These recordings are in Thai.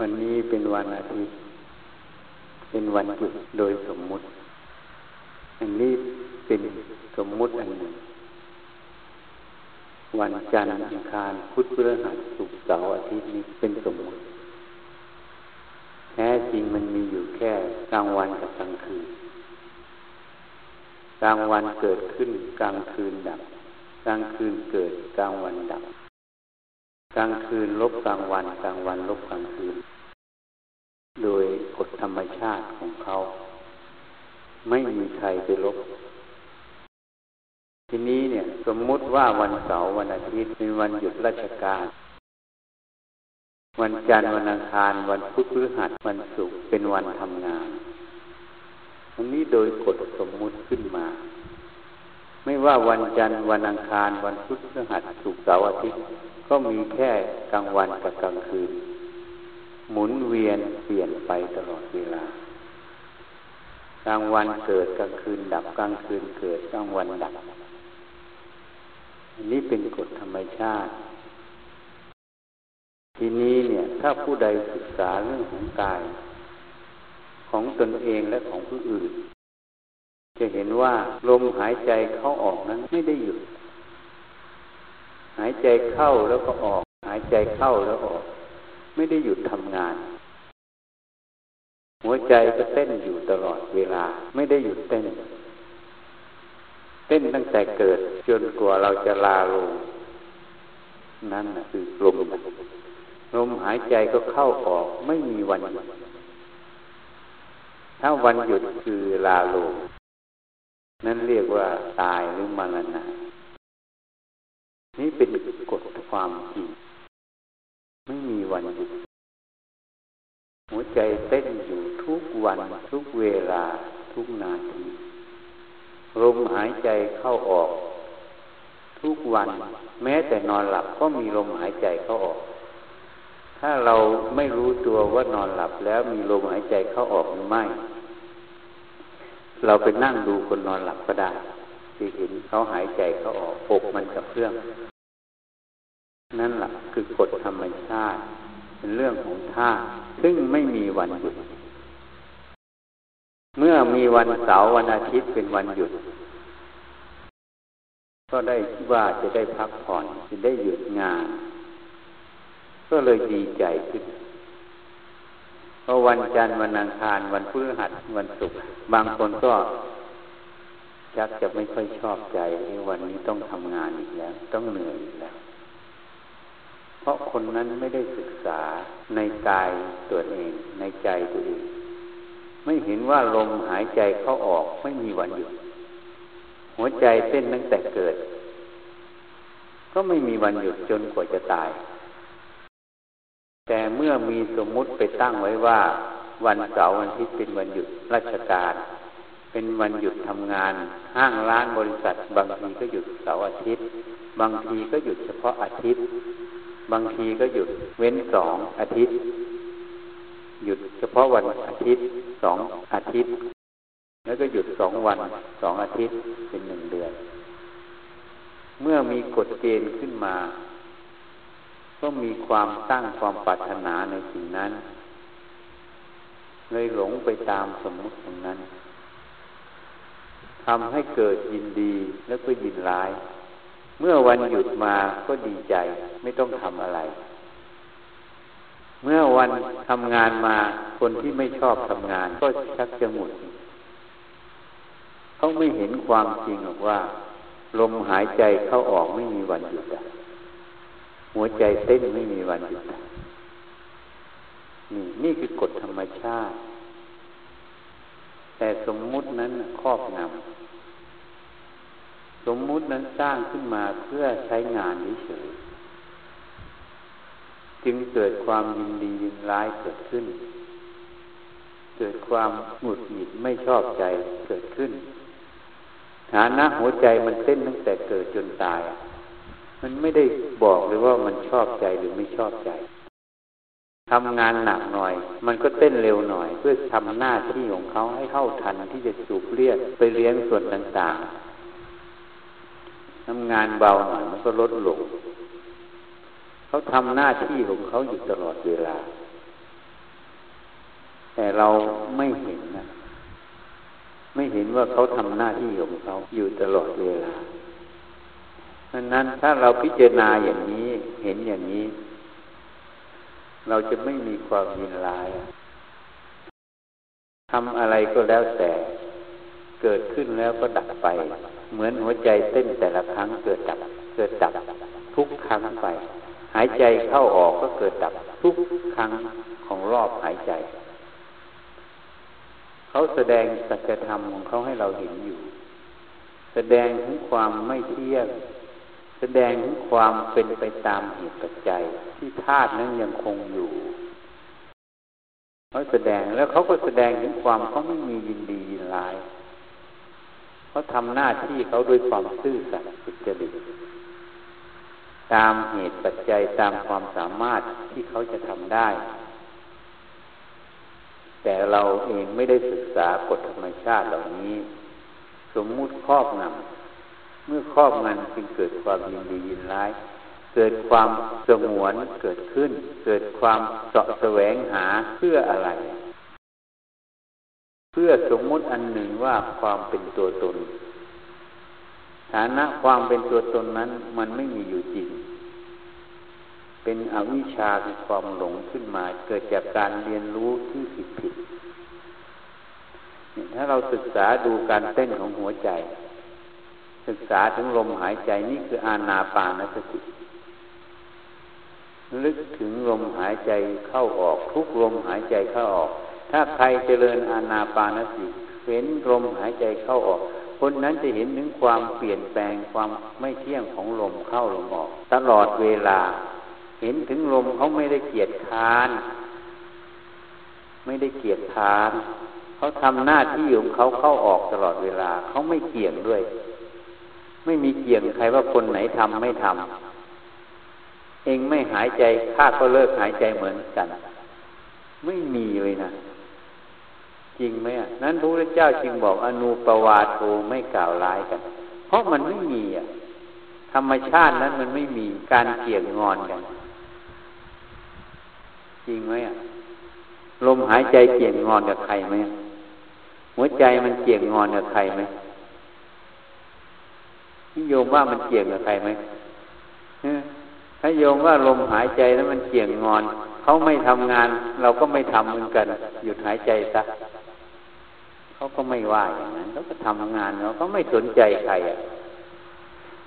วันนี้เป็นวันอาทิตย์ เป็นวันหยุดโดยสมมุติ อันนี้เป็นสมมุติอันหนึ่ง วันจันทร์อังคารพุธพฤหัสศุกร์เสาร์อาทิตย์นี้เป็นสมมุติ แท้จริงมันมีอยู่แค่กลางวันกับกลางคืน กลางวันเกิดขึ้นกลางคืนดับ กลางคืนเกิดกลางวันดับ กลางคืนลบกลางวันกลางวันลบกลางคืน โดยกฎธรรมชาติของเขา ไม่มีใครไปลบ ทีนี้เนี่ย สมมุติว่าวันเสาร์วันอาทิตย์เป็นวันหยุดราชการ วันจันทร์วันอังคาร วันพุธพฤหัสวันศุกร์เป็นวันทำงานอันนี้โดยกฎสมมุติขึ้นมา ไม่ว่าวันจันทร์วันอังคาร วันพุธพฤหัสศุกร์เสาร์อาทิตย์ ก็มีแค่กลางวันกับกลางคืน หมุนเวียนเปลี่ยนไปตลอดเวลา กลางวันเกิดกลางคืนดับกลางคืนเกิดกลางวันดับอันนี้เป็นกฎธรรมชาติ ทีนี้เนี่ยถ้าผู้ใดศึกษาเรื่องของกาย ของตนเองและของผู้อื่น จะเห็นว่าลมหายใจเข้าออกนั้นไม่ได้หยุด หายใจเข้าแล้วก็ออก หายใจเข้าแล้วออก ไม่ได้หยุดทำงาน หัวใจก็เต้นอยู่ตลอดเวลา ไม่ได้หยุดเต้น เต้นตั้งแต่เกิด จนกว่าเราจะลาลง นั่นคือลมลมหายใจก็เข้าออก ไม่มีวันหยุดถ้าวันหยุดคือลาลงนั่นเรียกว่าตายหรือมรณะ นี่เป็นกฎความจริง ไม่มีวันหยุดหัวใจเต้นอยู่ทุกวัน ทุกเวลาทุกนาทีลมหายใจเข้าออก ทุกวัน แม้แต่นอนหลับก็มีลมหายใจเข้าออก ถ้าเราไม่รู้ตัวว่านอนหลับแล้วมีลมหายใจเข้าออกหรือไม่ เราไปนั่งดูคนนอนหลับก็ได้ที่เห็นเขาหายใจเข้าออกปกมันกับเรื่อง นั่นแหละคือกฎธรรมชาติ เป็นเรื่องของธาตุซึ่งไม่มีวันหยุด เมื่อมีวันเสาร์วันอาทิตย์เป็นวันหยุด ก็ได้ว่าจะได้พักผ่อนจะได้หยุดงาน ก็เลยดีใจขึ้นเพราะวันจันทร์วันอังคารวันพฤหัสวันศุกร์บางคนก็ชักจะไม่ค่อยชอบใจวันนี้ต้องทำงานอีกแล้ว ต้องเหนื่อยอีกแล้ว เพราะคนนั้นไม่ได้ศึกษาในกายตัวเอง ในใจตัวเอง ไม่เห็นว่าลมหายใจเข้าออกไม่มีวันหยุด หัวใจเต้นตั้งแต่เกิด ก็ไม่มีวันหยุดจนกว่าจะตาย แต่เมื่อมีสมมุติไปตั้งไว้ว่า วันเสาร์วันอาทิตย์เป็นวันหยุดราชการ เป็นวันหยุดทำงาน ห้างร้านบริษัท บางทีก็หยุดเสาร์อาทิตย์ บางทีก็หยุดเฉพาะอาทิตย์ บางทีก็หยุดเว้นสองอาทิตย์ หยุดเฉพาะวันอาทิตย์สองอาทิตย์ แล้วก็หยุดสองวันสองอาทิตย์เป็นหนึ่งเดือน เมื่อมีกฎเกณฑ์ขึ้นมา ก็มีความตั้งความปรารถนาในสิ่งนั้น เลยหลงไปตามสมมติตรงนั้นทำให้เกิดยินดีแล้วก็ยินร้าย เมื่อวันหยุดมาก็ดีใจ ไม่ต้องทำอะไร เมื่อวันทำงานมาคนที่ไม่ชอบทำงาน ก็ชักจะหมุดเขาไม่เห็นความจริงหรอกว่า ลมหายใจเข้าออกไม่มีวันหยุดหัวใจเต้นไม่มีวันหยุดนี่นี่คือกฎธรรมชาติ แต่สมมุตินั้นครอบงำ สมมุตินั้นสร้างขึ้นมาเพื่อใช้งานเฉยจึงเกิดความยินดียินร้ายเกิดขึ้น เกิดความหงุดหงิดไม่ชอบใจเกิดขึ้น ฐานะหัวใจมันเต้นตั้งแต่เกิดจนตาย มันไม่ได้บอกเลยว่ามันชอบใจหรือไม่ชอบใจทำงานหนักหน่อย มันก็เต้นเร็วหน่อย เพื่อทำหน้าที่ของเขาให้เข้าทันที่จะสูบเลือดไปเลี้ยงส่วนต่างๆ ทำงานเบาหน่อยมันก็ลดลงเขาทำหน้าที่ของเขาอยู่ตลอดเวลา แต่เราไม่เห็นนะไม่เห็นว่าเขาทำหน้าที่ของเขาอยู่ตลอดเวลาดังนั้นถ้าเราพิจารณาอย่างนี้เห็นอย่างนี้ เราจะไม่มีความยินร้ายทำอะไรก็แล้วแต่ เกิดขึ้นแล้วก็ดับไป เหมือนหัวใจเต้นแต่ละครั้งเกิดดับ เกิดดับทุกครั้งไป หายใจเข้าออกก็เกิดดับทุกครั้งของรอบหายใจ เขาแสดงสัจธรรมของเขาให้เราเห็นอยู่ แสดงถึงความไม่เที่ยง แสดงถึงความเป็นไปตามเหตุปัจจัยที่ธาตุนั้นยังคงอยู่เขาแสดงแล้วเขาก็แสดงถึงความเขาไม่มียินดียินร้าย เขาทำหน้าที่เขาด้วยความซื่อสัตย์สุจริตตามเหตุปัจจัยตามความสามารถที่เขาจะทำได้ แต่เราเองไม่ได้ศึกษากฎธรรมชาติเหล่านี้ สมมุติครอบงำเมื่อครอบงำจึงเกิดความยินดียินร้าย เกิดความสงวนเกิดขึ้น เกิดความเสาะแสวงหาเพื่ออะไร พื่อสมมุติอันหนึ่งว่าความเป็นตัวตน ฐานะความเป็นตัวตนนั้น มันไม่มีอยู่จริง เป็นอวิชชาคือความหลงขึ้นมา เกิดจากการเรียนรู้ที่ผิดผิดถ้าเราศึกษาดูการเต้นของหัวใจ ศึกษาถึงลมหายใจนี่คืออาณาปานสติลึกถึงลมหายใจเข้าออก ทุกลมหายใจเข้าออก ถ้าใครเจริญอานาปานสติเห็นลมหายใจเข้าออก คนนั้นจะเห็นถึงความเปลี่ยนแปลงความไม่เที่ยงของลมเข้าลมออก ตลอดเวลา เห็นถึงลมเขาไม่ได้เกียจค้าน ไม่ได้เกียจค้านเขาทำหน้าที่ของเขาเข้าออกตลอดเวลาเขาไม่เกี่ยงด้วย ไม่มีเกี่ยงใครว่าคนไหนทำไม่ทำเองไม่หายใจข้าก็เลิกหายใจเหมือนกัน ไม่มีเลยนะ จริงไหมอะนั้นพระพุทธเจ้าจึงบอกอนุปวาโทไม่กล่าวร้ายกัน เพราะมันไม่มีอะธรรมชาตินั้นมันไม่มีการเกี่ยงงอนกัน จริงไหมอะลมหายใจเกี่ยงงอนกับใครไหมหัวใจมันเกี่ยงงอนกับใครไหมนิยมว่ามันเกี่ยงกับใครไหมถ้าโยมว่าลมหายใจนั้นมันเกี่ยงงอน เขาไม่ทำงาน เราก็ไม่ทำเหมือนกัน หยุดหายใจซะ เขาก็ไม่ว่าอย่างนั้นเขาก็ทำงานเขาเขาไม่สนใจใครอะ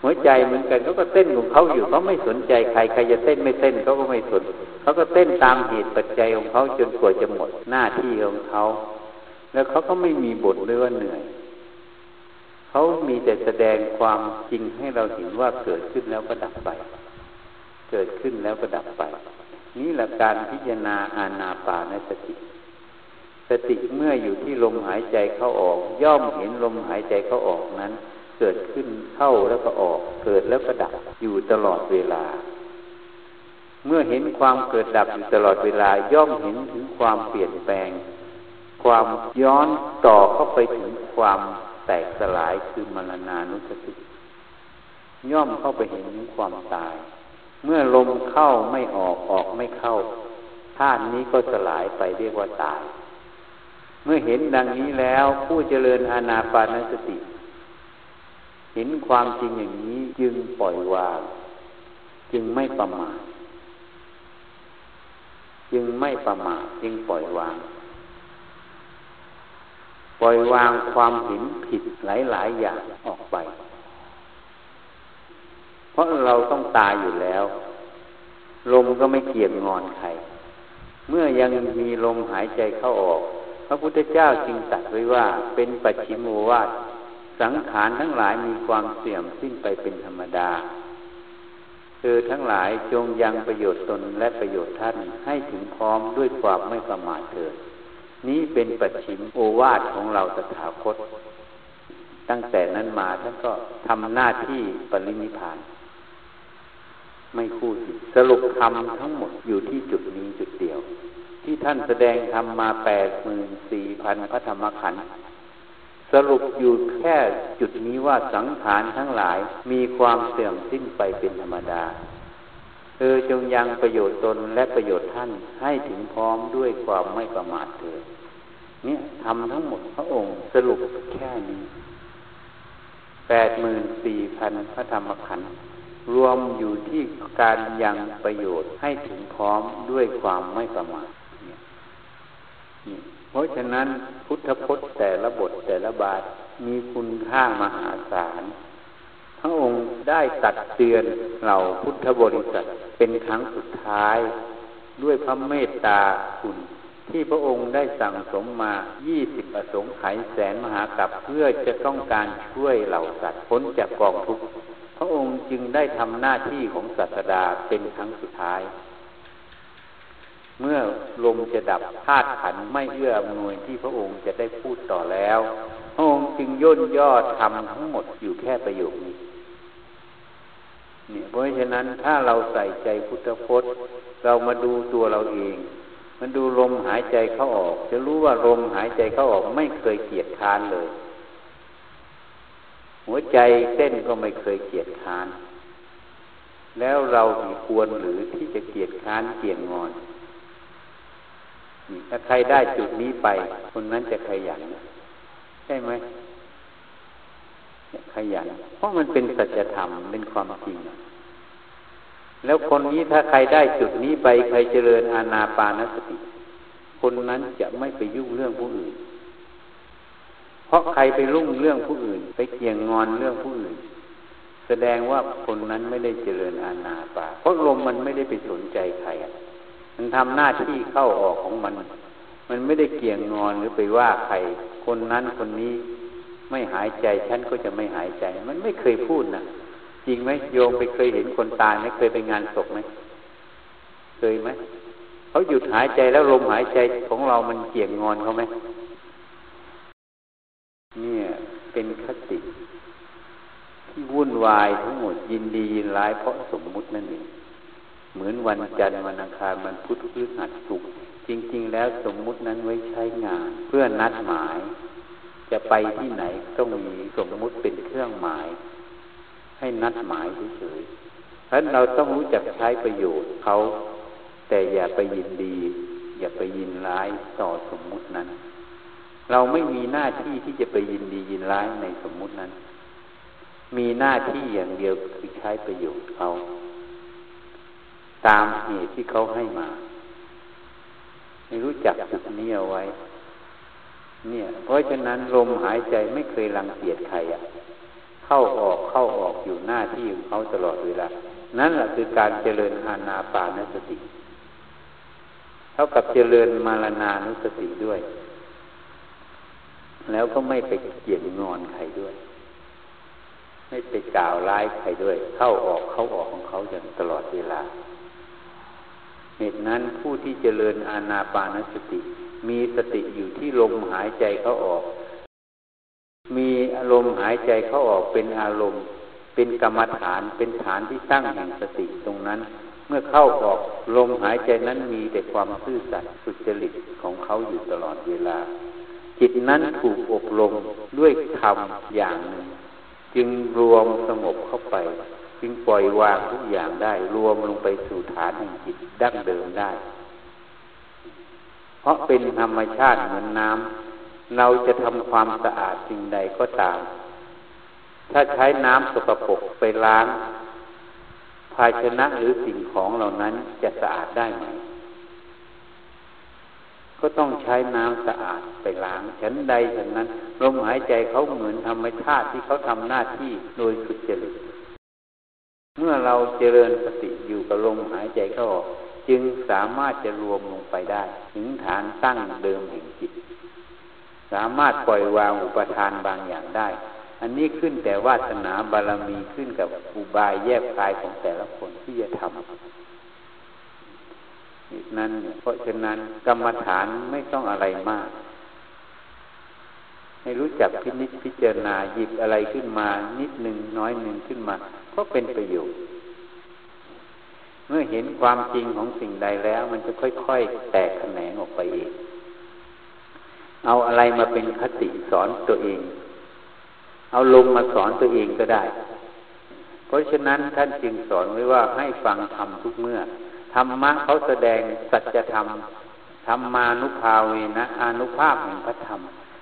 หัวใจเหมือนกันเขาก็เต้นของเขาอยู่เขาไม่สนใจใครใครจะเต้นไม่เต้นเขาก็ไม่สนเขาก็เต้นตามเหตุปัจจัยของเขาจนกว่าจะหมดหน้าที่ของเขา แล้วเขาก็ไม่มีบทด้วยว่าเหนื่อยเขามีแต่แสดงความจริงให้เราเห็นว่าเกิดขึ้นแล้วก็ดับไป เกิดขึ้นแล้วก็ดับไป นี่แหละการพิจารณาอาณาปานสติ สติเมื่ออยู่ที่ลมหายใจเข้าออก ย่อมเห็นลมหายใจเข้าออกนั้น เกิดขึ้นเข้าแล้วก็ออก เกิดแล้วก็ดับอยู่ตลอดเวลา เมื่อเห็นความเกิดดับอยู่ตลอดเวลา ย่อมเห็นถึงความเปลี่ยนแปลง ความย้อนต่อเข้าไปถึงความแตกสลายคือมรณานุสติย่อมเข้าไปเห็นถึงความตาย เมื่อลมเข้าไม่ออกออกไม่เข้าธาตุนี้ก็สลายไปเรียกว่าตาย เมื่อเห็นดังนี้แล้ว ผู้เจริญอานาปานสติ เห็นความจริงอย่างนี้จึงปล่อยวาง จึงไม่ประมาทจึงไม่ประมาทจึงปล่อยวาง ปล่อยวางความเห็นผิดหลายๆอย่างออกไป เพราะเราต้องตายอยู่แล้ว ลมก็ไม่เกี่ยงงอนใคร เมื่อยังมีลมหายใจเข้าออก พระพุทธเจ้าจึงตรัสไว้ว่าเป็นปัจฉิมโมวาทสังขารทั้งหลายมีความเสื่อมสิ้นไปเป็นธรรมดาเธอทั้งหลายจงยังประโยชน์ตนและประโยชน์ท่านให้ถึงพร้อมด้วยความไม่ประมาทเถิดนี้เป็นปัจฉิมโอวาทของเราตถาคต ตั้งแต่นั้นมาท่านก็ทำหน้าที่ปรินิพาน ไม่คู่สิสรุปธรรมทั้งหมดอยู่ที่จุดนี้จุดเดียว ที่ท่านแสดงทำมาแปดหมื่นสี่พันพระธรรมขันธ์สรุปอยู่แค่จุดนี้ว่าสังขารทั้งหลายมีความเสื่อมสิ้นไปเป็นธรรมดา เธอจงยังประโยชน์ตนและประโยชน์ท่านให้ถึงพร้อมด้วยความไม่ประมาทเถิดเนี่ยทำทั้งหมดพระองค์สรุปแค่นี้แปดหมื่นสี่พันพระธรรมขันธ์รวมอยู่ที่การยังประโยชน์ให้ถึงพร้อมด้วยความไม่ประมาท เพราะฉะนั้นพุทธพจน์แต่ละบทแต่ละบาทมีคุณค่ามหาศาล พระองค์ได้ตัดเตือนเหล่าพุทธบริษัทเป็นครั้งสุดท้าย ด้วยพระเมตตาคุณ ที่พระองค์ได้สั่งสมมา 20 อสงไขยแสนมหากรัปเพื่อจะต้องการช่วยเหล่าสัตว์พ้นจากกองทุกข์ พระองค์จึงได้ทำหน้าที่ของศาสดาเป็นครั้งสุดท้าย เมื่อลมจะดับธาตุขันไม่เอื้ออำนวยที่พระองค์จะได้พูดต่อแล้ว พระองค์จึงย่นย่อทำทั้งหมดอยู่แค่ประโยคนี้เนี่ยเพราะฉะนั้นถ้าเราใส่ใจพุทธพจน์ เรามาดูตัวเราเอง มันดูลมหายใจเข้าออก จะรู้ว่าลมหายใจเข้าออกไม่เคยเกียดค้านเลย หัวใจเต้นก็ไม่เคยเกียดค้าน แล้วเราควรหรือที่จะเกียดค้านเกียงงอน ถ้าใครได้จุดนี้ไป คนนั้นจะขยันใช่ไหมขยันเพราะมันเป็นสัจธรรมเป็นความจริง แล้วคนนี้ถ้าใครได้จุดนี้ไป ใครเจริญอาณาปานสติ คนนั้นจะไม่ไปยุ่งเรื่องผู้อื่น เพราะใครไปรุ่งเรื่องผู้อื่น ไปเกี่ยงงอนเรื่องผู้อื่น แสดงว่าคนนั้นไม่ได้เจริญอาณาปาเพราะลมมันไม่ได้ไปสนใจใคร มันทำหน้าที่เข้าออกของมัน มันไม่ได้เกี่ยงงอนหรือไปว่าใครคนนั้นคนนี้ไม่หายใจฉันก็จะไม่หายใจ มันไม่เคยพูดนะจริงไหมโยมไปเคยเห็นคนตายไหมเคยไปงานศพไหมเคยไหมเขาหยุดหายใจแล้วลมหายใจของเรามันเกี่ยงงอนเขาไหมเนี่ย เป็นคติที่วุ่นวายทั้งหมดยินดียินร้ายเพราะสมมุตินั่นเอง เหมือนวันจันทร์วันอังคารมันพุธพฤหัสสุกจริง ๆ แล้วสมมุตินั้นไว้ใช้งาน เพื่อนัดหมาย จะไปที่ไหนต้องมีสมมุติเป็นเครื่องหมาย ให้นัดหมายเฉยๆเพราะเราต้องรู้จักใช้ประโยชน์เขาแต่อย่าไปยินดี อย่าไปยินร้ายต่อสมมุตินั้น เราไม่มีหน้าที่ที่จะไปยินดียินร้ายในสมมุตินั้น มีหน้าที่อย่างเดียวคือใช้ประโยชน์เขา ตามเหตุที่เขาให้มา ไม่รู้จักจุดนี้เอาไว้ เนี่ย เพราะฉะนั้นลมหายใจไม่เคยรังเกียจใครอะ่ะเข้าออกเข้าออกอยู่หน้าที่ของเขาตลอดเวลา นั่นแหละคือการเจริญอาณาปานสติ เท่ากับเจริญมารณานุสติด้วย แล้วก็ไม่ไปเกี่ยงงอนใครด้วย ไม่ไปกล่าวร้ายใครด้วย เข้าออกเข้าออกของเขาอย่างตลอดเวลา เหตุนั้นผู้ที่เจริญอาณาปานสติ มีสติอยู่ที่ลมหายใจเขาออก มีอารมณ์หายใจเข้าออกเป็นอารมณ์ เป็นกรรมฐานเป็นฐานที่ตั้งแห่งสติตรงนั้น เมื่อเข้าออกลมหายใจนั้นมีแต่ความซื่อสัตย์สุจริตของเขาอยู่ตลอดเวลา จิตนั้นถูกอบรมด้วยธรรมอย่างหนึ่งจึงรวมสงบเข้าไป จึงปล่อยวางทุกอย่างได้ รวมลงไปสู่ฐานแห่งจิตดั้งเดิมได้ เพราะเป็นธรรมชาติเหมือนน้ำเราจะทำความสะอาดสิ่งใดก็ตาม ถ้าใช้น้ำสกปรกไปล้าง ภาชนะหรือสิ่งของเหล่านั้นจะสะอาดได้ไหมก็ต้องใช้น้ำสะอาดไปล้างฉันใดฉันนั้นลมหายใจเขาเหมือนธรรมชาติที่เขาทำหน้าที่โดยสุจริต เมื่อเราเจริญสติอยู่กับลมหายใจเข้าออกจึงสามารถจะรวมลงไปได้ ถึงฐานตั้งเดิมแห่งจิต สามารถปล่อยวางอุปทานบางอย่างได้ อันนี้ขึ้นแต่วาสนาบารมีขึ้นกับอุบายแยบคายของแต่ละคนที่จะทำนั้นเพราะฉะนั้นกรรมฐานไม่ต้องอะไรมาก ให้รู้จักพินิจพิจารณาหยิบอะไรขึ้นมา นิดหนึ่งน้อยหนึ่งขึ้นมา ก็เป็นประโยชน์เมื่อเห็นความจริงของสิ่งใดแล้ว มันจะค่อยๆแตกแขนงออกไปเอง เอาอะไรมาเป็นคติสอนตัวเอง เอาลมมาสอนตัวเองก็ได้ เพราะฉะนั้นท่านจึงสอนไว้ว่าให้ฟังธรรมทุกเมื่อธรรมะเขาแสดงสัจธรรมธรรมานุภาเวนะอนุภาพแห่งพระธรรม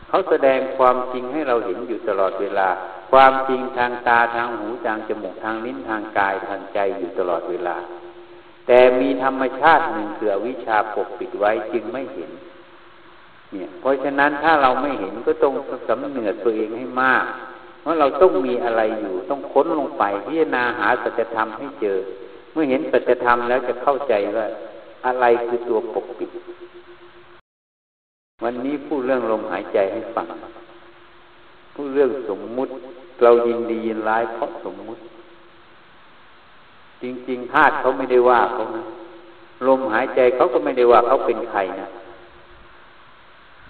เขาแสดงความจริงให้เราเห็นอยู่ตลอดเวลา ความจริงทางตาทางหูทางจมูกทางลิ้นทางกายทางใจอยู่ตลอดเวลา แต่มีธรรมชาติหนึ่งคือวิชาปกปิดไว้จึงไม่เห็น เนี่ย เพราะฉะนั้นถ้าเราไม่เห็นก็ต้องสำเนือตัวเองให้มาก เพราะเราต้องมีอะไรอยู่ต้องค้นลงไปพิจารณาหาสัจธรรมให้เจอ เมื่อเห็นสัจธรรมแล้วจะเข้าใจว่าอะไรคือตัวปกปิด วันนี้พูดเรื่องลมหายใจให้ฟัง พูดเรื่องสมมุติ เรายินดียินร้ายเพราะสมมุติ จริงๆธาตุเขาไม่ได้ว่าเขานะลมหายใจเขาก็ไม่ได้ว่าเขาเป็นใครนะ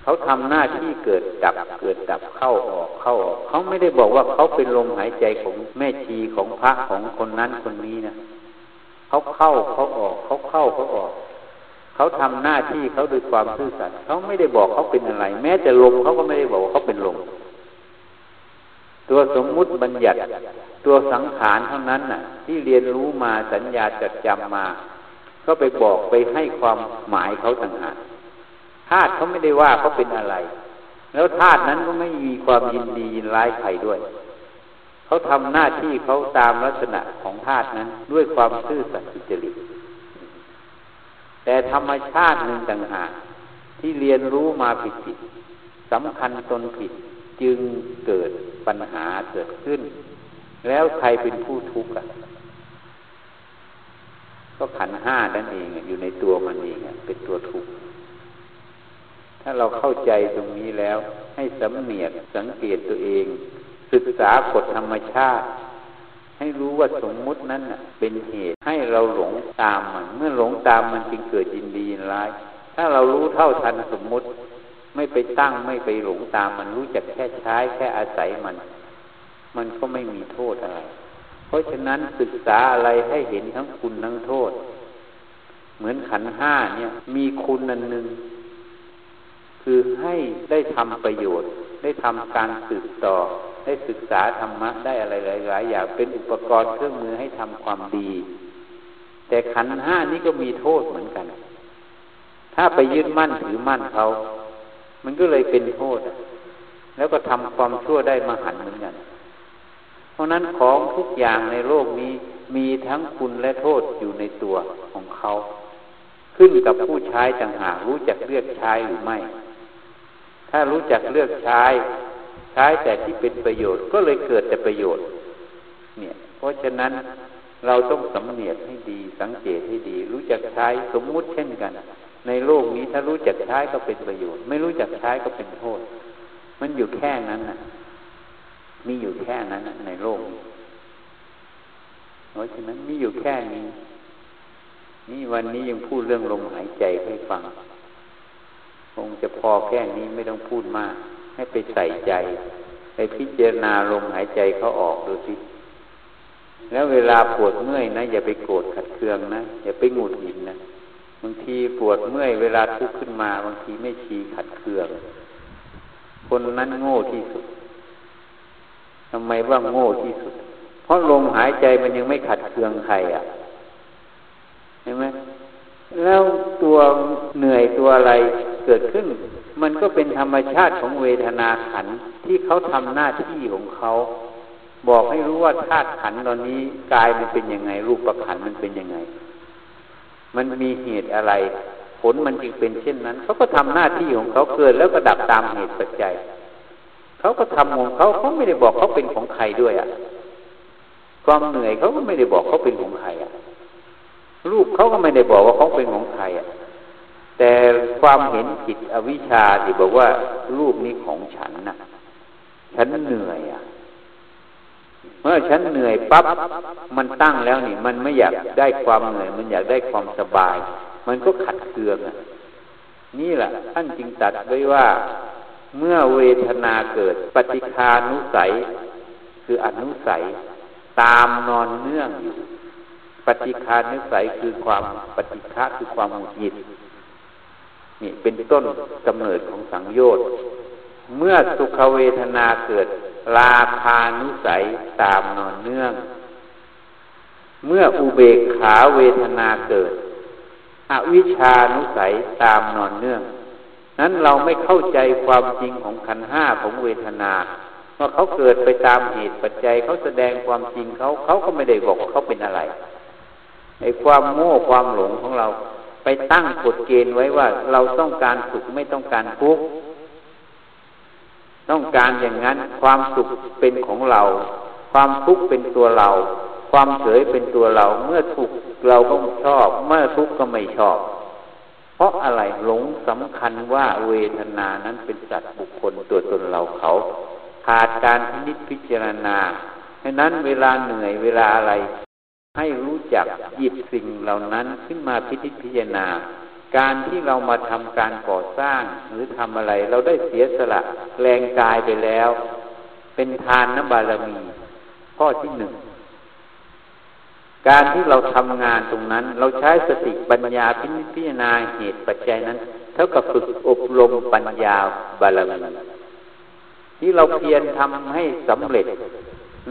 เขาทำหน้าที่เกิดดับเกิดดับเข้าออกเข้าออกเขาไม่ได้บอกว่าเขาเป็นลมหายใจของแม่ชีของพระของคนนั้นคนนี้นะเขาเข้าเขาออกเขาเข้าเขาออกเขาทำหน้าที่เขาด้วยความซื่อสัตย์เขาไม่ได้บอกเขาเป็นอะไร แม้แต่ลมเขาก็ไม่ได้บอกว่าเขาเป็นลม ตัวสมมุติบัญญัติ ตัวสังขารเท่านั้นน่ะ ที่เรียนรู้มาสัญญาจัดจำมา ก็ไปบอกไปให้ความหมายเขาต่างหากธาตุเขาไม่ได้ว่าเขาเป็นอะไร แล้วธาตุนั้นก็ไม่มีความยินดียินร้ายใครด้วย เขาทำหน้าที่เขาตามลักษณะของธาตุนั้น ด้วยความซื่อสัตย์จริตแต่ธรรมชาติหนึ่งต่างหากที่เรียนรู้มาผิดผิดสำคัญตนผิด จึงเกิดปัญหาเกิดขึ้น แล้วใครเป็นผู้ทุกข์อะก็ขันห้านั่นเองอยู่ในตัวมันเองเป็นตัวทุกข์ถ้าเราเข้าใจตรงนี้แล้ว ให้สำเนียกสังเกตตัวเอง ศึกษากฎธรรมชาติ ให้รู้ว่าสมมุตินั้นเป็นเหตุให้เราหลงตามมัน เมื่อหลงตามมันจึงเกิดยินดียินร้าย ถ้าเรารู้เท่าทันสมมุติ ไม่ไปตั้งไม่ไปหลงตามมันรู้จักแค่ใช้แค่อาศัยมัน มันก็ไม่มีโทษอะไร เพราะฉะนั้นศึกษาอะไรให้เห็นทั้งคุณทั้งโทษ เหมือนขันห้าเนี่ย มีคุณนันหนึ่งคือให้ได้ทำประโยชน์ ได้ทำการสืบต่อ ได้ศึกษาธรรมะได้อะไรหลายๆอย่างเป็นอุปกรณ์เครื่องมือให้ทำความดี แต่ขันห้านี้ก็มีโทษเหมือนกัน ถ้าไปยึดมั่นถือมั่นเขา มันก็เลยเป็นโทษแล้วก็ทำความชั่วได้มาหันเหมือนกัน เพราะนั้นของทุกอย่างในโลกนี้มีทั้งคุณและโทษอยู่ในตัวของเขา ขึ้นกับผู้ใช้ต่างหากรู้จักเลือกใช้หรือไม่ ถ้ารู้จักเลือกใช้ ใช้แต่ที่เป็นประโยชน์ก็เลยเกิดแต่ประโยชน์ เนี่ย เพราะฉะนั้นเราต้องสำเนียกให้ดีสังเกตให้ดี รู้จักใช้สมมุติเช่นกัน ในโลกนี้ถ้ารู้จักใช้ก็เป็นประโยชน์ ไม่รู้จักใช้ก็เป็นโทษ มันอยู่แค่นั้นน่ะ มีอยู่แค่นั้นในโลกเพราะฉะนั้นมีอยู่แค่นี้ นี่วันนี้ยังพูดเรื่องลมหายใจให้ฟัง คงจะพอแค่นี้ไม่ต้องพูดมาก ให้ไปใส่ใจ ไปพิจารณาลมหายใจเขาออกดูสิแล้วเวลาปวดเมื่อยนะอย่าไปโกรธขัดเคืองนะอย่าไปหงุดหงิดนะ บางทีปวดเมื่อยเวลาทุกข์ขึ้นมา บางทีไม่ชีขัดเคืองคนนั้นโง่ที่สุดทำไมว่าโง่ที่สุด เพราะลมหายใจมันยังไม่ขัดเคืองใครอะเห็นไหมแล้วตัวเหนื่อยตัวอะไรเกิดขึ้น มันก็เป็นธรรมชาติของเวทนาขันที่เขาทำหน้าที่ของเขา บอกให้รู้ว่าธาตุขันตอนนี้กายมันเป็นยังไง รูปประขันมันเป็นยังไง มันมีเหตุอะไร ผลมันจึงเป็นเช่นนั้น เขาก็ทำหน้าที่ของเขาเกิดแล้วก็ดับตามเหตุปัจจัยเขาก็ทำของเขาเขาไม่ได้บอกเขาเป็นของใครด้วยอะ่ะความเหนื่อยเขาก็ไม่ได้บอกเขาเป็นของใครอะ่ะรูปเขาก็ไม่ได้บอกว่าเขาเป็นของใครอะแต่ความเห็นผิดอวิชชาที่บอกว่า รูปนี้ของฉันน่ะ ฉันเหนื่อยอะ เมื่อฉันเหนื่อยปั๊บมันตั้งแล้วนี่ มันไม่อยากได้ความเหนื่อย มันอยากได้ความสบาย มันก็ขัดเคืองนี่แหละท่านจึงตัดไว้ว่า เมื่อเวทนาเกิดปฏิคานุสัย คืออนุสัย ตามนอนเนื่องอยู่ปฏิคานิสัยคือความปฏิฆะคือความหงุดหงิดนี่เป็นต้นกำเนิดของสังโยชน์ เมื่อสุขเวทนาเกิด ราคานุสัยตามนอนเนื่อง เมื่ออุเบกขาเวทนาเกิด อวิชานุสัยตามนอนเนื่อง นั้นเราไม่เข้าใจความจริงของขันห้าของเวทนาว่าเขาเกิดไปตามเหตุปัจจัยเขาแสดงความจริงเขาเขาก็ไม่ได้บอกเขาเป็นอะไรไอ้ความโง่ความหลงของเรา ไปตั้งกฎเกณฑ์ไว้ว่าเราต้องการสุขไม่ต้องการทุกข์ ต้องการอย่างนั้น ความสุขเป็นของเรา ความทุกข์เป็นตัวเรา ความเฉยเป็นตัวเรา เมื่อทุกข์เราก็ชอบ เมื่อทุกข์ก็ไม่ชอบ เพราะอะไรหลงสำคัญว่าเวทนานั้นเป็นสัตว์บุคคลตัวตนเราเขา ขาดการพินิจพิจารณาฉะนั้นเวลาเหนื่อยเวลาอะไร ให้รู้จักหยิบสิ่งเหล่านั้นขึ้นมาพิจิตพิจารณา การที่เรามาทำการก่อสร้างหรือทำอะไร เราได้เสียสละแรงกายไปแล้ว เป็นทานน้ำบารมี ข้อที่หนึ่ง การที่เราทำงานตรงนั้น เราใช้สติปัญญาพิพิจารณาเหตุปัจจัยนั้น เท่ากับฝึกอบรมปัญญาบารมีที่เราเพียรทำให้สำเร็จ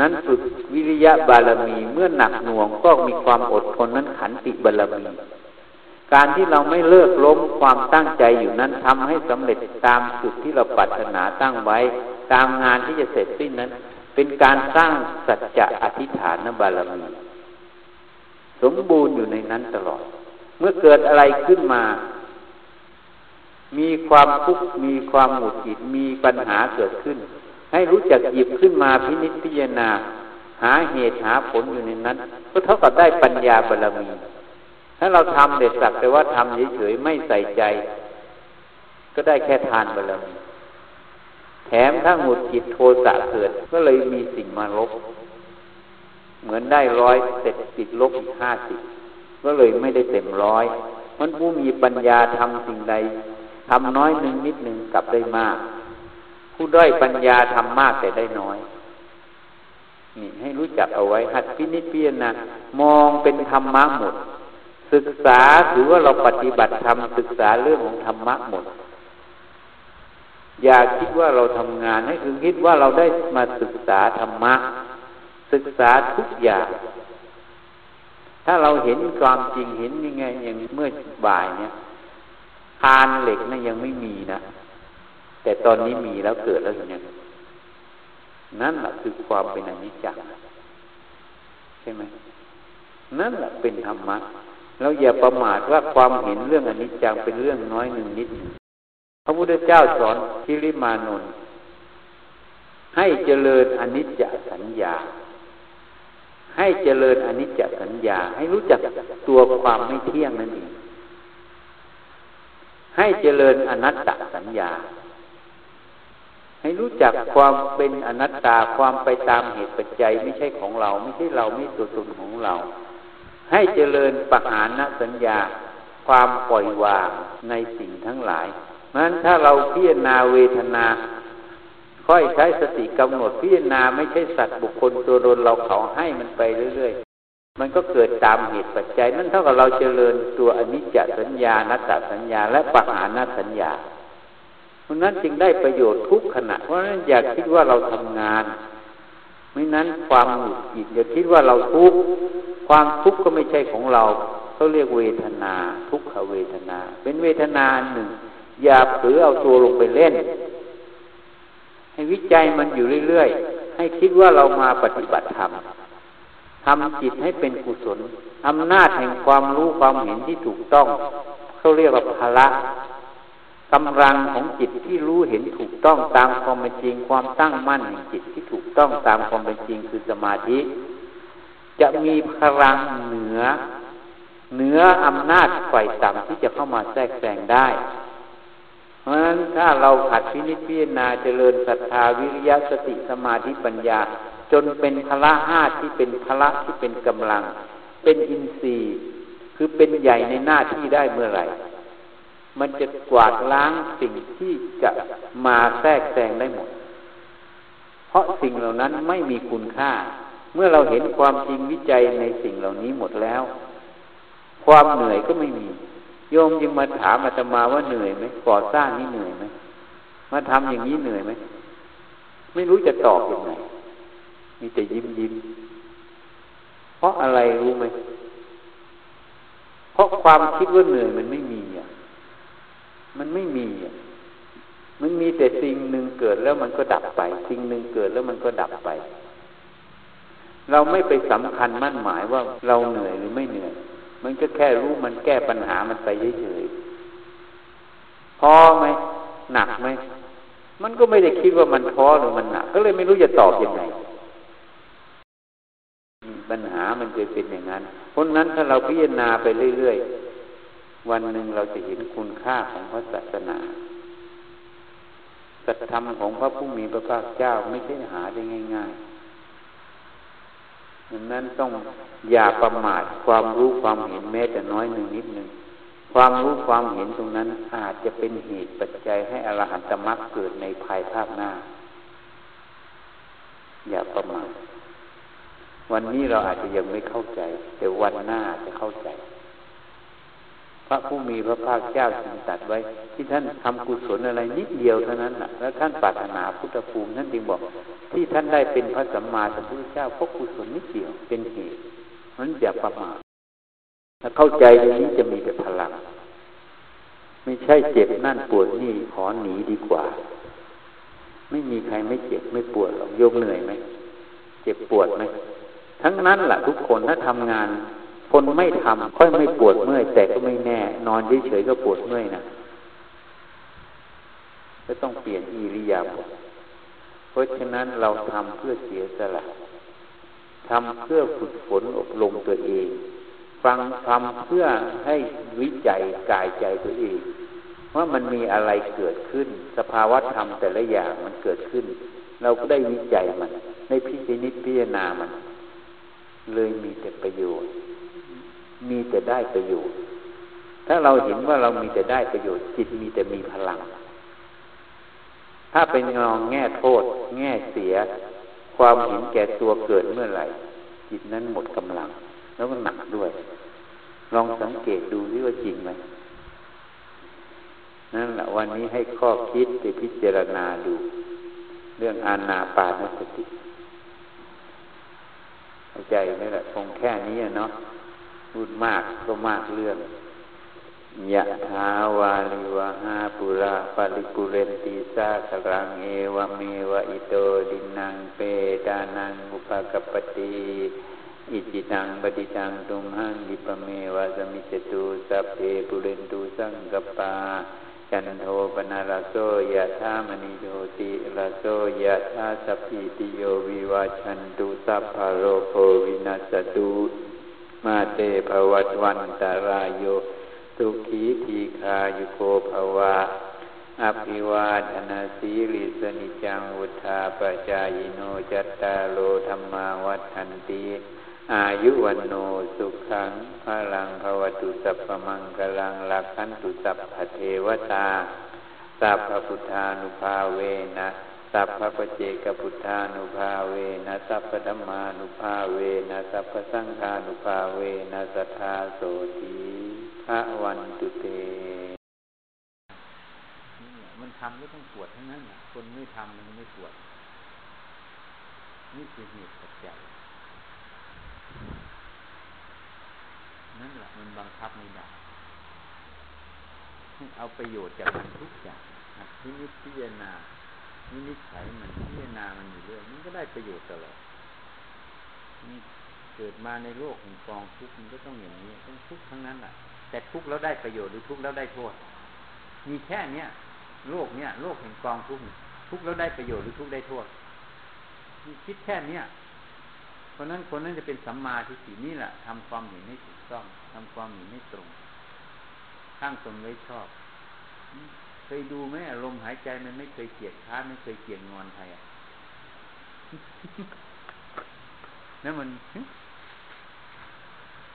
นั้นฝึกวิริยะบารมีเมื่อหนักหน่วงก็มีความอดทนนั้นขันติบารมี การที่เราไม่เลิกล้มความตั้งใจอยู่นั้นทำให้สำเร็จตามจุดที่เราปรารถนาตั้งไว้ ตามงานที่จะเสร็จสิ้นนั้น เป็นการสร้างสัจจะอธิษฐานบารมีสมบูรณ์อยู่ในนั้นตลอด เมื่อเกิดอะไรขึ้นมา มีความทุกข์มีความหงุดหงิดมีปัญหาเกิดขึ้น ให้รู้จักหยิบขึ้นมาพินิจพิจารณา หาเหตุหาผลอยู่ในนั้น ก็เท่ากับได้ปัญญาบารมี ถ้าเราทำเด็ดสักแต่ว่าทำเฉยๆไม่ใส่ใจ ก็ได้แค่ทานบารมีแถมถ้าหงุดจิตโทสะเกิด ก็เลยมีสิ่งมาลบ เหมือนได้ร้อยเสร็จติดลบอีกห้าสิบก็เลยไม่ได้เต็มร้อยมันผู้มีปัญญาทำสิ่งใดทำน้อยหนึ่งนิดหนึ่งกลับได้มาก ผู้ด้อยปัญญาทำมากแต่ได้น้อยนี่ให้รู้จักเอาไว้หัดพินิจพิจารณามองเป็นธรรมะหมด ศึกษาถือว่าเราปฏิบัติธรรมศึกษาเรื่องของธรรมะหมด อย่าคิดว่าเราทำงานให้คือคิดว่าเราได้มาศึกษาธรรมะ ศึกษาทุกอย่าง ถ้าเราเห็นความจริงเห็นยังไงอย่างเมื่อบ่ายเนี่ยคานเหล็กนะั่นยังไม่มีนะ แต่ตอนนี้มีแล้วเกิดแล้วอย่างนี้นั่นแหละคือความเป็นอนิจจ์ใช่ไหมนั่นแหละเป็นธรรมะ เราอย่าประมาทว่าความเห็นเรื่องอนิจจังเป็นเรื่องน้อยหนึ่งนิด พระพุทธเจ้าสอนคิริมานนท์ให้เจริญอนิจจสัญญา ให้เจริญอนิจจสัญญา ให้รู้จักตัวความไม่เที่ยงนั่นเองให้เจริญอนัตตสัญญา ให้รู้จักความเป็นอนัตตาความไปตามเหตุปัจจัยไม่ใช่ของเรา ไม่ใช่เราไม่ตัวตนของเรา ให้เจริญปหานสัญญา ความปล่อยวางในสิ่งทั้งหลายเพราะฉะนั้นถ้าเราพิจารณาเวทนา ค่อยใช้สติกำหนดพิจารณาไม่ใช่สัตว์บุคคลตัวตนเราเขาให้มันไปเรื่อยๆ มันก็เกิดตามเหตุปัจจัย นั่นเท่ากับเราเจริญตัวอนิจจสัญญานัตตสัญญา และปหานสัญญา เพราะนั้นจึงได้ประโยชน์ทุกขณะ เพราะนั้นอย่าคิดว่าเราทำงาน ไม่นั้นความหงุดหงิดอย่าคิดว่าเราทุกข์ความทุกข์ก็ไม่ใช่ของเราเขาเรียกเวทนา ทุกขเวทนา เป็นเวทนาหนึ่ง อย่าเผลอเอาตัวลงไปเล่น ให้วิจัยมันอยู่เรื่อยๆ ให้คิดว่าเรามาปฏิบัติธรรมทำจิตให้เป็นกุศลอำนาจแห่งความรู้ความเห็นที่ถูกต้องเขาเรียกว่าภละ กำลังของจิตที่รู้เห็นถูกต้องตามความเป็นจริง ความตั้งมั่นแห่งจิตที่ถูกต้องตามความเป็นจริงคือสมาธิ จะมีพลังเหนือ เหนืออำนาจฝ่ายต่ำที่จะเข้ามาแทรกแซงได้ เพราะฉะนั้นถ้าเราขัดพินิจพิจารณาเจริญศรัทธาวิริยะสติสมาธิปัญญา จนเป็นพละห้าที่เป็นพละที่เป็นกำลัง เป็นอินทรีย์ คือเป็นใหญ่ในหน้าที่ได้เมื่อไหร่ มันจะกวาดล้างสิ่งที่จะมาแทรกแซงได้หมด เพราะสิ่งเหล่านั้นไม่มีคุณค่า เมื่อเราเห็นความจริงวิจัยในสิ่งเหล่านี้หมดแล้ว ความเหนื่อยก็ไม่มี โยมยังมาถามอาตมาว่าเหนื่อยไหมก่อสร้างนี่เหนื่อยไหมมาทำอย่างนี้เหนื่อยไหมไม่รู้จะตอบอยังไงมีแต่ยิ้มยิ้มเพราะอะไรรู้ไหมเพราะความคิดว่าเหนื่อยมันไม่มี มันไม่มี มันมีแต่สิ่งหนึ่งเกิดแล้วมันก็ดับไป สิ่งหนึ่งเกิดแล้วมันก็ดับไป เราไม่ไปสำคัญมั่นหมายว่าเราเหนื่อยหรือไม่เหนื่อย มันก็แค่รู้มันแก้ปัญหามันไปเฉยๆพอไหมหนักไหมมันก็ไม่ได้คิดว่ามันท้อหรือมันหนัก ก็เลยไม่รู้จะตอบยังไงปัญหามันจะเป็นอย่างนั้น เพราะนั้นถ้าเราพิจารณาไปเรื่อยๆ วันหนึ่งเราจะเห็นคุณค่าของพระศาสนาสัจธรรมของพระผู้มีพระภาคเจ้าไม่ใช่หาได้ง่ายๆดังนั้นต้องอย่าประมาทความรู้ความเห็นแม้แต่น้อยหนึ่งนิดหนึ่งความรู้ความเห็นตรงนั้นอาจจะเป็นเหตุปัจจัยให้อรหันตมรรคเกิดในภายภาคหน้า อย่าประมาทวันนี้เราอาจจะยังไม่เข้าใจ แต่วันหน้าจะเข้าใจ พระผู้มีพระภาคเจ้าทรงตัดไว้ ที่ท่านทำกุศลอะไรนิดเดียวเท่านั้นแหละแล้วท่านปรารถนาพุทธภูมิท่านจึงบอก ที่ท่านได้เป็นพระสัมมาสัมพุทธเจ้าเพราะกุศลนิดเดียวเป็นเหตุนั้นอย่าประมาทถ้าเข้าใจอย่างนี้จะมีแต่พลังไม่ใช่เจ็บนั่นปวดนี่ขอหนีดีกว่า ไม่มีใครไม่เจ็บไม่ปวดหรอกโยมเหนื่อยไหมเจ็บปวดไหมทั้งนั้นแหละทุกคนถ้าทำงาน คนไม่ทำค่อยไม่ปวดเมื่อยแต่ก็ไม่แน่ นอนเฉยๆก็ปวดเมื่อยนะก็ต้องเปลี่ยนอิริยาบถเพราะฉะนั้นเราทำเพื่อเสียสละทำเพื่อฝึกฝนอบรมตัวเอง ฟังทำเพื่อให้วิจัยกายใจตัวเอง ว่ามันมีอะไรเกิดขึ้น สภาวะธรรมแต่ละอย่างมันเกิดขึ้น เราก็ได้วิจัยมัน ในพิจิตรพิจารณามัน เลยมีแต่ประโยชน์ มีแต่ได้ประโยชน์ ถ้าเราเห็นว่าเรามีแต่ได้ประโยชน์ จิตมีแต่มีพลัง ถ้าเป็นงองแง่โทษ แง่เสีย ความเห็นแก่ตัวเกิดเมื่อไหร่ จิตนั้นหมดกำลัง แล้วก็หนักด้วย ลองสังเกตดูที่ว่าจริงไหมนั่นแหละวันนี้ให้ข้อคิดไปพิจารณาดู เรื่องอาณาปานสติเข้าใจไหมล่ะคงแค่นี้เนาะ พูดมากก็มากเรื่องยะทาวาลิวะหาปุราปาริปุเรนติสาครังเอวเมวะอิโตดินังเปดานังอุปกปติอิจฉิตังปัตถิตังตุมหัง ขิปปะเมวะ สะมิชฌะตุสัพเพปูเรนตุสังกัปปาจันโทปัณณะระโสยะถา มะณิโชติระโสยะถาสัพพีติโยวิวัชชันตุสัพพะโรโควินัสสะตุ มาเต ภะวัตวันตะราโยสุขีทีฆายุโก ภะวะ อะภิวาทะนะสีลิสสะ นิจจังวุฑฒาปจายโนจัตตาโลธรรมาวัฏันติอายุวันโนสุขังพลังภวตุสัพพมังกลังลักขันตุสัพพเทวตาสัพพพุทธานุภาเวนะ สัพพะปเจกพุทธานุภาเวนะสัพพธรรมานุภาเวนะสัพพสังฆานุภาเวนะสัทธาโสตีพระวันตุเตมันทำก็ต้องปวดทั้งนั้นคนไม่ทำมันไม่ปวดนี่คือเหตุปัจจัยนั่นแหละมันบังคับไม่ได้เอาประโยชน์จากมันทุกอย่างที่นิพพิจารณา นินิฉัยมันพิจารณามันอยู่เรื่อยมันก็ได้ประโยชน์ตลอดนี่เกิดมาในโลกของกองทุกข์มันก็ต้องอย่างนี้ต้องทุกข์ทั้งนั้นแหละแต่ทุกข์แล้วได้ประโยชน์หรือทุกข์แล้วได้โทษ มีแค่เนี้ยโลกเนี้ยโลกแห่งกองทุกข์ทุกข์แล้วได้ประโยชน์หรือทุกข์ได้โทษมีคิดแค่เนี้ยเพราะนั้นคนนั้นจะเป็นสัมมาทิฏฐินี่แหละทำความเห็นให้ถูกต้องทำความเห็นให้ตรง ข้างตรงไว้ชอบ เคยดูไหมลมหายใจมันไม่เคยเกลียดค้าไม่เคยเกลียดงอนใครอะนั่นมัน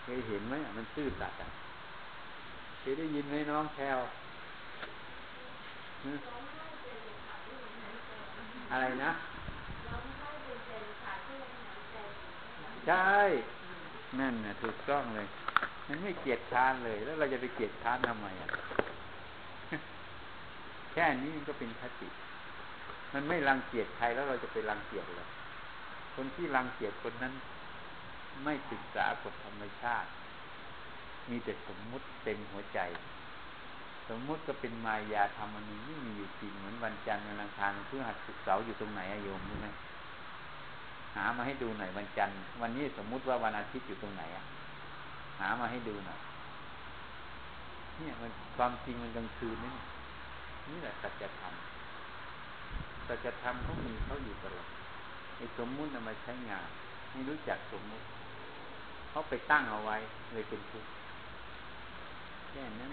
เคยเห็นไหมมันซื่อสัตย์อะเคยได้ยินไหมน้องแคลอะไรนะใช่นั่นนะถูกต้องเลย มันไม่เกียดค้านเลย แล้วเราจะไปเกียดค้านทำไมอะแค่นี้มันก็เป็นคติ มันไม่รังเกียจใครแล้วเราจะไปรังเกียจเลยคนที่รังเกียจคนนั้น ไม่ศึกษากฎธรรมชาติ มีแต่สมมุติเต็มหัวใจ สมมุติก็เป็นมายาธรรมอันนี้ไม่มีอยู่จริงเหมือนวันจันทร์วันอังคารเพื่อหัดศึกเสาอยู่ตรงไหนอะโยมรู้ไหมหามาให้ดูหน่อยวันจันทร์วันนี้สมมุติว่าวันอาทิตย์อยู่ตรงไหนอะหามาให้ดูหน่อยเนี่ยมันความจริงมันกลางคืนนี่ นี่แหละสัจธรรมสัจธรรมเขามีเขาอยู่ตลอดไอ้สมมุตินำมาใช้งานไม่รู้จักสมมุติเขาไปตั้งเอาไว้เลยเป็นทุกข์แค่นั้น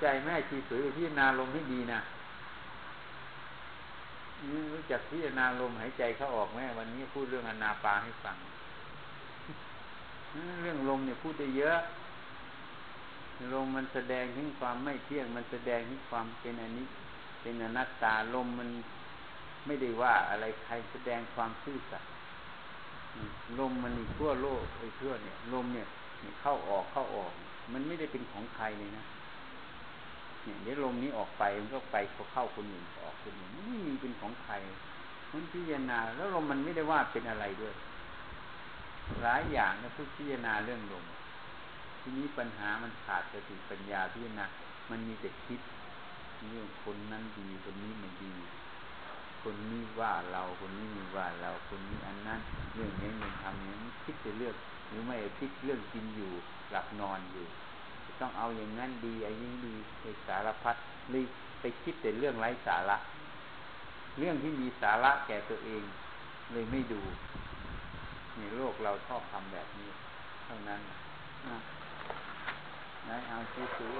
ใจแม่ชีสวยพิจารณาลมให้ดีนะรู้จักพิจารณาลมหายใจเข้าออกไหมวันนี้พูดเรื่องอนาปาให้ฟัง เรื่องลมเนี่ยพูดได้เยอะ ลมมันแสดงถึงความไม่เที่ยง มันแสดงถึงความเป็นอันนี้เป็นอนัตตาลมมันไม่ได้ว่าอะไรใครแสดงความซื่อสัตย์ลมมันทั่วโลกไอ้ทั่วเนี่ย ลมเนี่ยเข้าออกเข้าออก มันไม่ได้เป็นของใครเลยนะเนี่ยเดี๋ยวลมนี้ออกไปมันก็ไปเขาเข้าคนอื่นออกคนอื่นไม่มีเป็นของใครมันพิจารณา แล้วลมมันไม่ได้ว่าเป็นอะไรด้วย หลายอย่างนะพูดพิจารณาเรื่องลม ทีนี้ปัญหามันขาดสติปัญญาพิจารณามันมีแต่คิดเรื่องคนนั้นดีคนนี้ไม่ดี คนนี้ว่าเราคนนี้มีว่าเราคนนี้อันนั้นเรื่องนี้มันทำอย่างนี้คิดแต่เรื่องหรือไม่คิดเรื่องกินอยู่หลับนอนอยู่ ต้องเอาอย่างนั้นดีอย่างนี้ดีในสารพัดเลยไปคิดแต่เรื่องไร้สาระ เรื่องที่มีสาระแก่ตัวเอง เลยไม่ดูในโลกเราชอบทำแบบนี้ เท่านั้นนะ เอาซื้อ